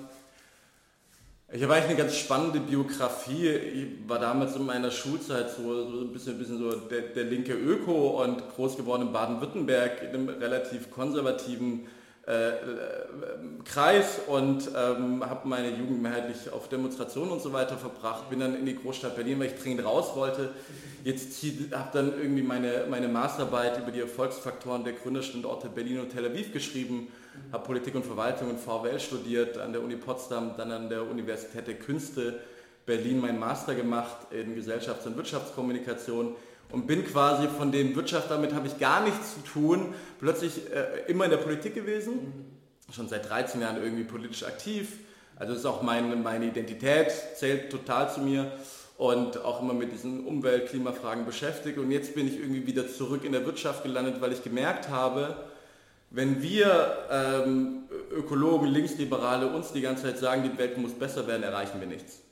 ich habe eigentlich eine ganz spannende Biografie. Ich war damals in meiner Schulzeit so, so ein bisschen, bisschen so der, der, linke Öko und groß geworden in Baden-Württemberg in einem relativ konservativen Kreis und ähm, habe meine Jugend mehrheitlich auf Demonstrationen und so weiter verbracht. Bin dann in die Großstadt Berlin, weil ich dringend raus wollte. Jetzt habe dann irgendwie meine, meine Masterarbeit über die Erfolgsfaktoren der Gründerstandorte Berlin und Tel Aviv geschrieben habe Politik und Verwaltung und VWL studiert an der Uni Potsdam, dann an der Universität der Künste Berlin meinen Master gemacht in Gesellschafts- und Wirtschaftskommunikation und bin quasi von dem Wirtschaft, damit habe ich gar nichts zu tun, plötzlich äh, immer in der Politik gewesen, schon seit 13 Jahren irgendwie politisch aktiv. Also ist auch meine, meine Identität, zählt total zu mir und auch immer mit diesen Umwelt-, Klimafragen beschäftigt. Und jetzt bin ich irgendwie wieder zurück in der Wirtschaft gelandet, weil ich gemerkt habe, wenn wir ähm, Ökologen, Linksliberale uns die ganze Zeit sagen, die Welt muss besser werden, erreichen wir nichts.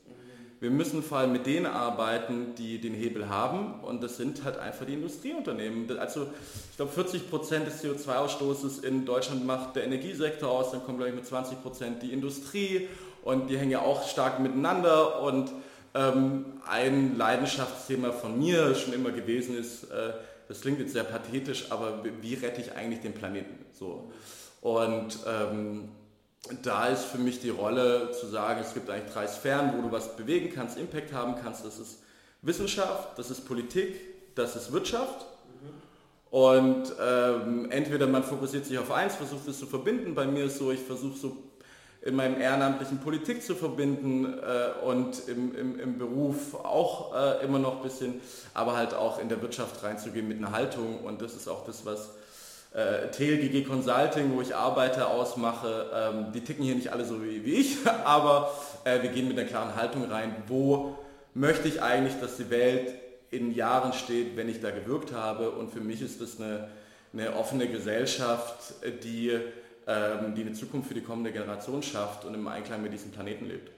Wir müssen vor allem mit denen arbeiten, die den Hebel haben und das sind halt einfach die Industrieunternehmen. Also ich glaube 40 Prozent des CO2-Ausstoßes in Deutschland macht der Energiesektor aus, dann kommt glaube ich mit 20 Prozent die Industrie und die hängen ja auch stark miteinander und ähm, ein Leidenschaftsthema von mir schon immer gewesen ist, äh, das klingt jetzt sehr pathetisch, aber wie rette ich eigentlich den Planeten? So. Und ähm, da ist für mich die Rolle zu sagen, es gibt eigentlich drei Sphären, wo du was bewegen kannst, Impact haben kannst. Das ist Wissenschaft, das ist Politik, das ist Wirtschaft. Und ähm, entweder man fokussiert sich auf eins, versucht es zu verbinden. Bei mir ist so, ich versuche so in meinem ehrenamtlichen Politik zu verbinden äh, und im, im, im, Beruf auch äh, immer noch ein bisschen, aber halt auch in der Wirtschaft reinzugehen mit einer Haltung und das ist auch das, was äh, TLGG Consulting, wo ich arbeite, ausmache. Ähm, die ticken hier nicht alle so wie, wie ich, aber äh, wir gehen mit einer klaren Haltung rein, wo möchte ich eigentlich, dass die Welt in Jahren steht, wenn ich da gewirkt habe und für mich ist das eine, eine offene Gesellschaft, die ähm, die eine Zukunft für die kommende Generation schafft und im Einklang mit diesem Planeten lebt.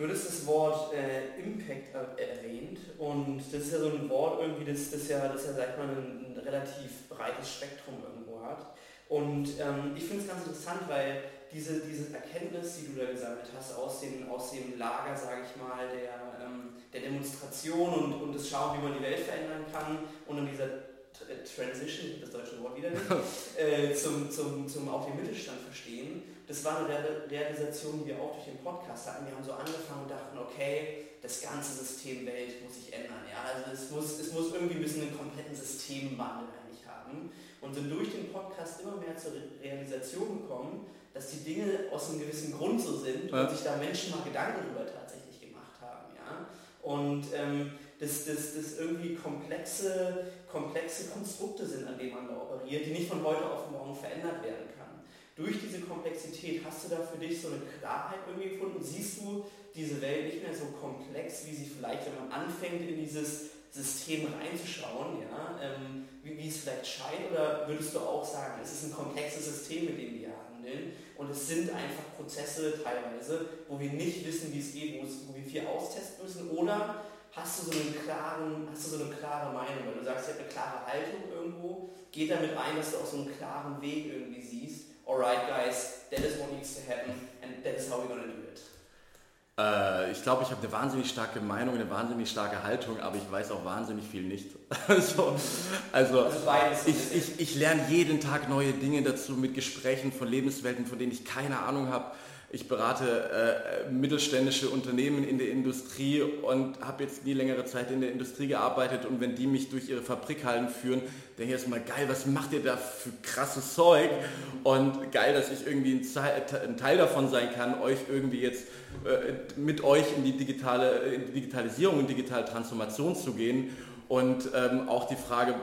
Du hattest das Wort äh, Impact erwähnt und das ist ja so ein Wort irgendwie, das, das, ja, das ja, sag mal, ein, ein relativ breites Spektrum irgendwo hat. Und ähm, ich finde es ganz interessant, weil diese, diese Erkenntnis, die du da gesammelt hast, aus dem, aus dem Lager, sage ich mal, der, ähm, der Demonstration und, und das Schauen, wie man die Welt verändern kann und in dieser Transition, das deutsche Wort wieder nicht, äh, zum, zum, zum auch den Mittelstand verstehen. Das war eine Realisation, die wir auch durch den Podcast hatten. Wir haben so angefangen und dachten, okay, das ganze System Welt muss sich ändern. Ja? Also es muss, es muss irgendwie ein bisschen einen kompletten Systemwandel eigentlich haben. Und sind durch den Podcast immer mehr zur Realisation gekommen, dass die Dinge aus einem gewissen Grund so sind ja. und sich da Menschen mal Gedanken darüber tatsächlich gemacht haben. Ja? Und ähm, dass das irgendwie komplexe, komplexe Konstrukte sind, an denen man da operiert, die nicht von heute auf morgen verändert werden kann. Durch diese Komplexität hast du da für dich so eine Klarheit irgendwie gefunden? Siehst du diese Welt nicht mehr so komplex, wie sie vielleicht, wenn man anfängt, in dieses System reinzuschauen, ja, ähm, wie, wie, es vielleicht scheint, oder würdest du auch sagen, es ist ein komplexes System, mit dem wir handeln und es sind einfach Prozesse teilweise, wo wir nicht wissen, wie es geht, wo, es, wo wir viel austesten müssen, oder hast du so einen klaren, hast du so eine klare Meinung, weil du sagst, ihr habt eine klare Haltung irgendwo, geht damit ein, dass du auch so einen klaren Weg irgendwie siehst, alright guys, that is what needs to happen and that is how we're gonna do it. Äh, ich glaube, ich habe eine wahnsinnig starke Meinung, eine wahnsinnig starke Haltung, aber ich weiß auch wahnsinnig viel nicht. also, also, also ich, ich, ich lerne jeden Tag neue Dinge dazu mit Gesprächen von Lebenswelten, von denen ich keine Ahnung habe. Ich berate äh, mittelständische Unternehmen in der Industrie und habe jetzt nie längere Zeit in der Industrie gearbeitet und wenn die mich durch ihre Fabrikhallen führen, denke ich erstmal, geil, was macht ihr da für krasses Zeug? Und geil, dass ich irgendwie ein, Teil davon sein kann, euch irgendwie jetzt äh, mit euch in die, digitale, in die Digitalisierung und digitale Transformation zu gehen. Und ähm, auch die Frage,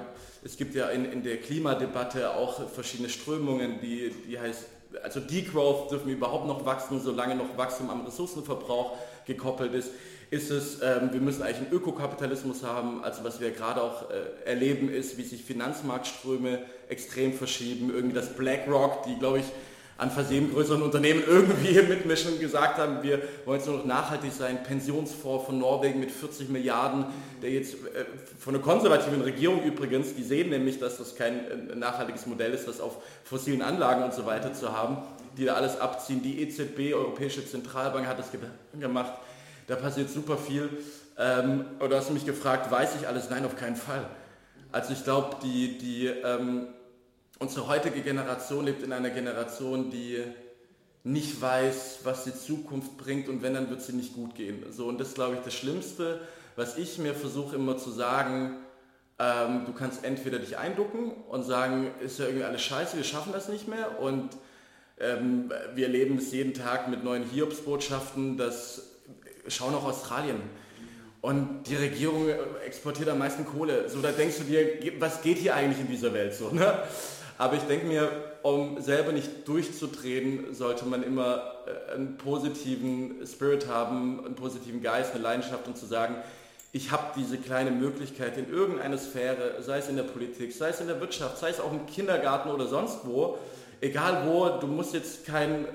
es gibt ja in, in der Klimadebatte auch verschiedene Strömungen, die, die heißt also Degrowth dürfen wir überhaupt noch wachsen, solange noch Wachstum am Ressourcenverbrauch gekoppelt ist. Ist es, ähm, wir müssen eigentlich einen Ökokapitalismus haben, also was wir gerade auch äh, erleben ist, wie sich Finanzmarktströme extrem verschieben, irgendwie das BlackRock, die glaube ich an versehen größeren Unternehmen irgendwie mitmischen und gesagt haben, wir wollen jetzt nur noch nachhaltig sein. Pensionsfonds von Norwegen mit 40 Milliarden, der jetzt äh, von einer konservativen Regierung übrigens, die sehen nämlich, dass das kein äh, nachhaltiges Modell ist, das auf fossilen Anlagen und so weiter zu haben, die da alles abziehen. Die EZB, Europäische Zentralbank, hat das gemacht. Da passiert super viel. Ähm, oder hast du mich gefragt, weiß ich alles? Nein, auf keinen Fall. Also ich glaube, die, die ähm, Unsere heutige Generation lebt in einer Generation, die nicht weiß, was die Zukunft bringt und wenn, dann wird sie nicht gut gehen. So, und das ist, glaube ich, das Schlimmste, was ich mir versuche immer zu sagen, ähm, du kannst entweder dich einducken und sagen, ist ja irgendwie alles scheiße, wir schaffen das nicht mehr und ähm, wir erleben es jeden Tag mit neuen Hiobsbotschaften, das schau nach Australien. Und die Regierung exportiert am meisten Kohle. So, da denkst du dir, was geht hier eigentlich in dieser Welt so? Ne? Aber ich denke mir, um selber nicht durchzutreten, sollte man immer äh, einen positiven Spirit haben, einen positiven Geist, eine Leidenschaft und zu sagen, ich habe diese kleine Möglichkeit in irgendeiner Sphäre, sei es in der Politik, sei es in der Wirtschaft, sei es auch im Kindergarten oder sonst wo, egal wo, du musst jetzt kein,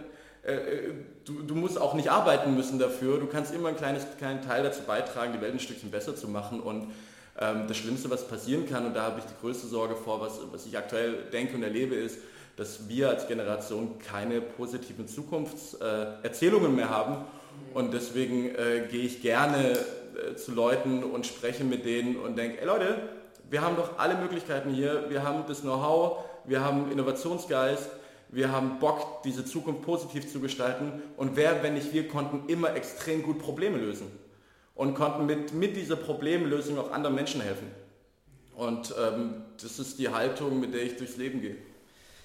äh, äh du, du, musst auch nicht arbeiten müssen dafür, du kannst immer einen kleines, kleinen Teil dazu beitragen, die Welt ein Stückchen besser zu machen. Und das Schlimmste, was passieren kann, und da habe ich die größte Sorge vor, was, was ich aktuell denke und erlebe, ist, dass wir als Generation keine positiven Zukunftserzählungen mehr haben. Und deswegen äh, gehe ich gerne äh, zu Leuten und spreche mit denen und denke, ey Leute, wir haben doch alle Möglichkeiten hier, wir haben das Know-how, wir haben Innovationsgeist, wir haben Bock, diese Zukunft positiv zu gestalten. Und wer, wenn nicht wir, konnten immer extrem gut Probleme lösen und konnten mit, mit dieser Problemlösung auch anderen Menschen helfen. Und ähm, das ist die Haltung, mit der ich durchs Leben gehe.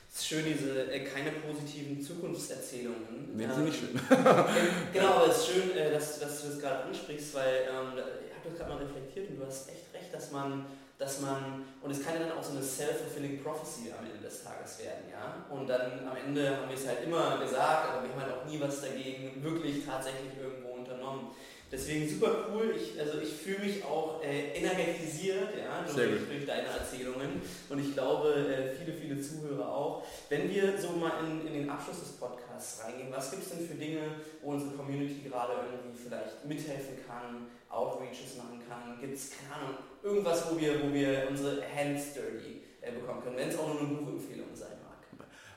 Es ist schön, diese äh, keine positiven Zukunftserzählungen. Nee, ähm, nicht schön. genau, aber es ist schön, äh, dass, dass, du das gerade ansprichst, weil ähm, ich habe das gerade mal reflektiert und du hast echt recht, dass man, dass man, und es kann ja dann auch so eine self-fulfilling prophecy am Ende des Tages werden, ja. Und dann am Ende haben wir es halt immer gesagt, aber wir haben halt auch nie was dagegen wirklich tatsächlich irgendwo unternommen. Deswegen super cool. Ich, also ich fühle mich auch äh, energetisiert ja, durch, durch, deine Erzählungen und ich glaube äh, viele, viele Zuhörer auch. Wenn wir so mal in, in den Abschluss des Podcasts reingehen, was gibt es denn für Dinge, wo unsere Community gerade irgendwie vielleicht mithelfen kann, Outreaches machen kann? Gibt es, keine Ahnung, irgendwas, wo wir, wo wir unsere Hands dirty äh, bekommen können, wenn es auch nur eine Buchempfehlung sein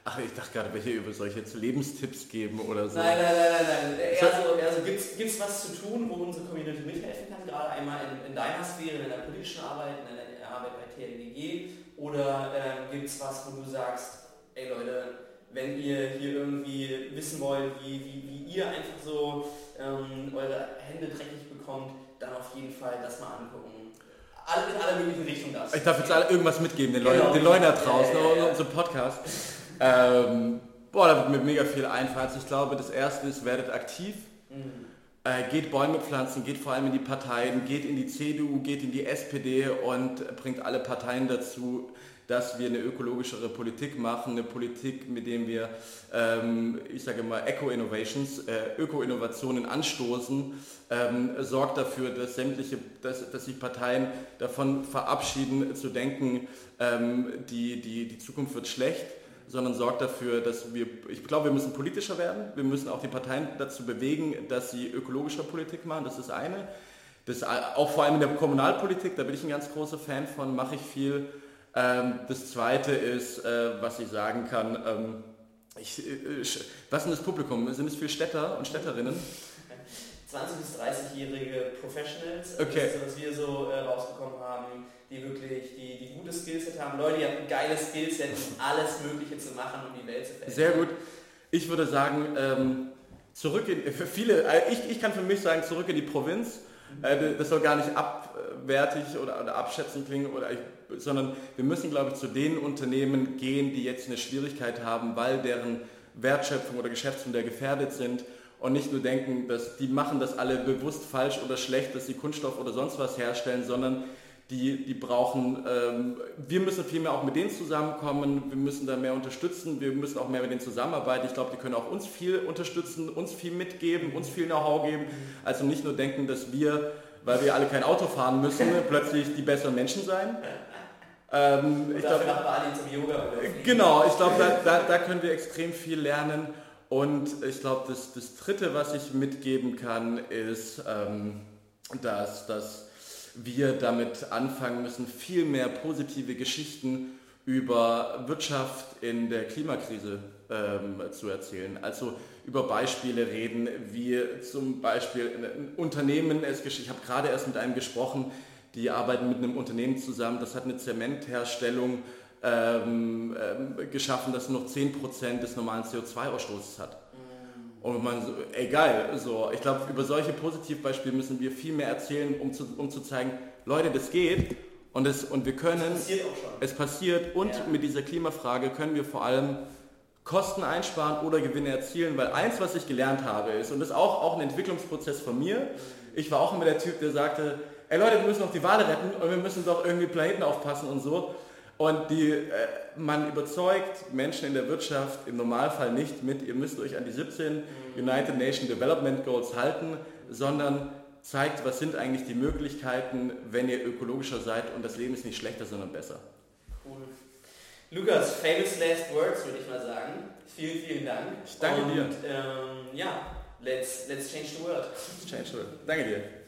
Ach, ich dachte gerade, welche über solche Lebenstipps geben oder so. Nein, nein, nein, nein. nein. Also, also gibt es was zu tun, wo unsere Community mithelfen kann? Gerade einmal in, in deiner Sphäre, in deiner politischen Arbeit, in deiner Arbeit bei TLGG? Oder äh, gibt es was, wo du sagst, ey Leute, wenn ihr hier irgendwie wissen wollt, wie, wie, wie ihr einfach so ähm, eure Hände dreckig bekommt, dann auf jeden Fall das mal angucken. in alle möglichen Richtungen das. Ich darf jetzt alle irgendwas mitgeben, den, genau. Leuten, den Leuten da draußen, ja, ja, ja. unserem Podcast. Ähm, boah, da wird mir mega viel einfallen. Also ich glaube, das erste ist, werdet aktiv. Mhm. Äh, geht Bäume pflanzen, geht vor allem in die Parteien, geht in die CDU, geht in die SPD und bringt alle Parteien dazu, dass wir eine ökologischere Politik machen, eine Politik, mit der wir, ähm, ich sage mal, Eco-Innovations, äh, Öko-Innovationen anstoßen, ähm, sorgt dafür, dass sämtliche, dass, dass sich Parteien davon verabschieden, zu denken, ähm, die, die, die Zukunft wird schlecht sondern sorgt dafür, dass wir, ich glaube, wir müssen politischer werden. Wir müssen auch die Parteien dazu bewegen, dass sie ökologische Politik machen. Das ist eine. das auch vor allem in der Kommunalpolitik, da bin ich ein ganz großer Fan von, mache ich viel. Ähm, das zweite ist, äh, was ich sagen kann, ähm, ich, äh, was ist das Publikum? Sind es viele Städter und Städterinnen? 20 bis 30-jährige Professionals, okay. das, was wir so äh, rausbekommen haben, die wirklich die, die gute Skillset haben. Leute, die haben ein geiles Skillset, um alles Mögliche zu machen, um die Welt zu verändern. Sehr gut. Ich würde sagen, ähm, zurück in, für viele, äh, ich, ich kann für mich sagen, zurück in die Provinz. Äh, das soll gar nicht abwertig oder, oder abschätzend klingen, oder ich, sondern wir müssen, glaube ich, zu den Unternehmen gehen, die jetzt eine Schwierigkeit haben, weil deren Wertschöpfung oder Geschäftsmodell gefährdet sind und nicht nur denken, dass die machen das alle bewusst falsch oder schlecht, dass sie Kunststoff oder sonst was herstellen, sondern die, die brauchen, ähm, wir müssen viel mehr auch mit denen zusammenkommen, wir müssen da mehr unterstützen, wir müssen auch mehr mit denen zusammenarbeiten. Ich glaube, die können auch uns viel unterstützen, uns viel mitgeben, uns viel Know-how geben. Also nicht nur denken, dass wir, weil wir alle kein Auto fahren müssen, plötzlich die besseren Menschen sein. Ähm, ich glaube. Genau, ich glaube, da, da, da können wir extrem viel lernen. Und ich glaube, das, das Dritte, was ich mitgeben kann, ist, ähm, dass, dass wir damit anfangen müssen, viel mehr positive Geschichten über Wirtschaft in der Klimakrise ähm, zu erzählen. Also über Beispiele reden, wie zum Beispiel ein Unternehmen, ich habe gerade erst mit einem gesprochen, die arbeiten mit einem Unternehmen zusammen, das hat eine Zementherstellung ähm, ähm, geschaffen, das nur noch 10% des normalen CO2-Ausstoßes hat. Und man so, ey geil, so, ich glaube, über solche Positivbeispiele müssen wir viel mehr erzählen, um zu, um zu zeigen, Leute, das geht und, das, und wir können, es passiert auch schon. Es passiert und ja. mit dieser Klimafrage können wir vor allem Kosten einsparen oder Gewinne erzielen, weil eins, was ich gelernt habe, ist, und das ist auch, auch ein Entwicklungsprozess von mir, ich war auch immer der Typ, der sagte, ey Leute, wir müssen doch die Wale retten und wir müssen doch irgendwie Planeten aufpassen und so. Und die, äh, man überzeugt Menschen in der Wirtschaft im Normalfall nicht mit, ihr müsst euch an die 17 United Nations Development Goals halten, sondern zeigt, was sind eigentlich die Möglichkeiten, wenn ihr ökologischer seid und das Leben ist nicht schlechter, sondern besser. Cool. Lukas, famous last words würde ich mal sagen. Vielen, vielen Dank. Ich danke und, dir. Ähm, ja, let's, let's change the world. Let's change the world. Danke dir.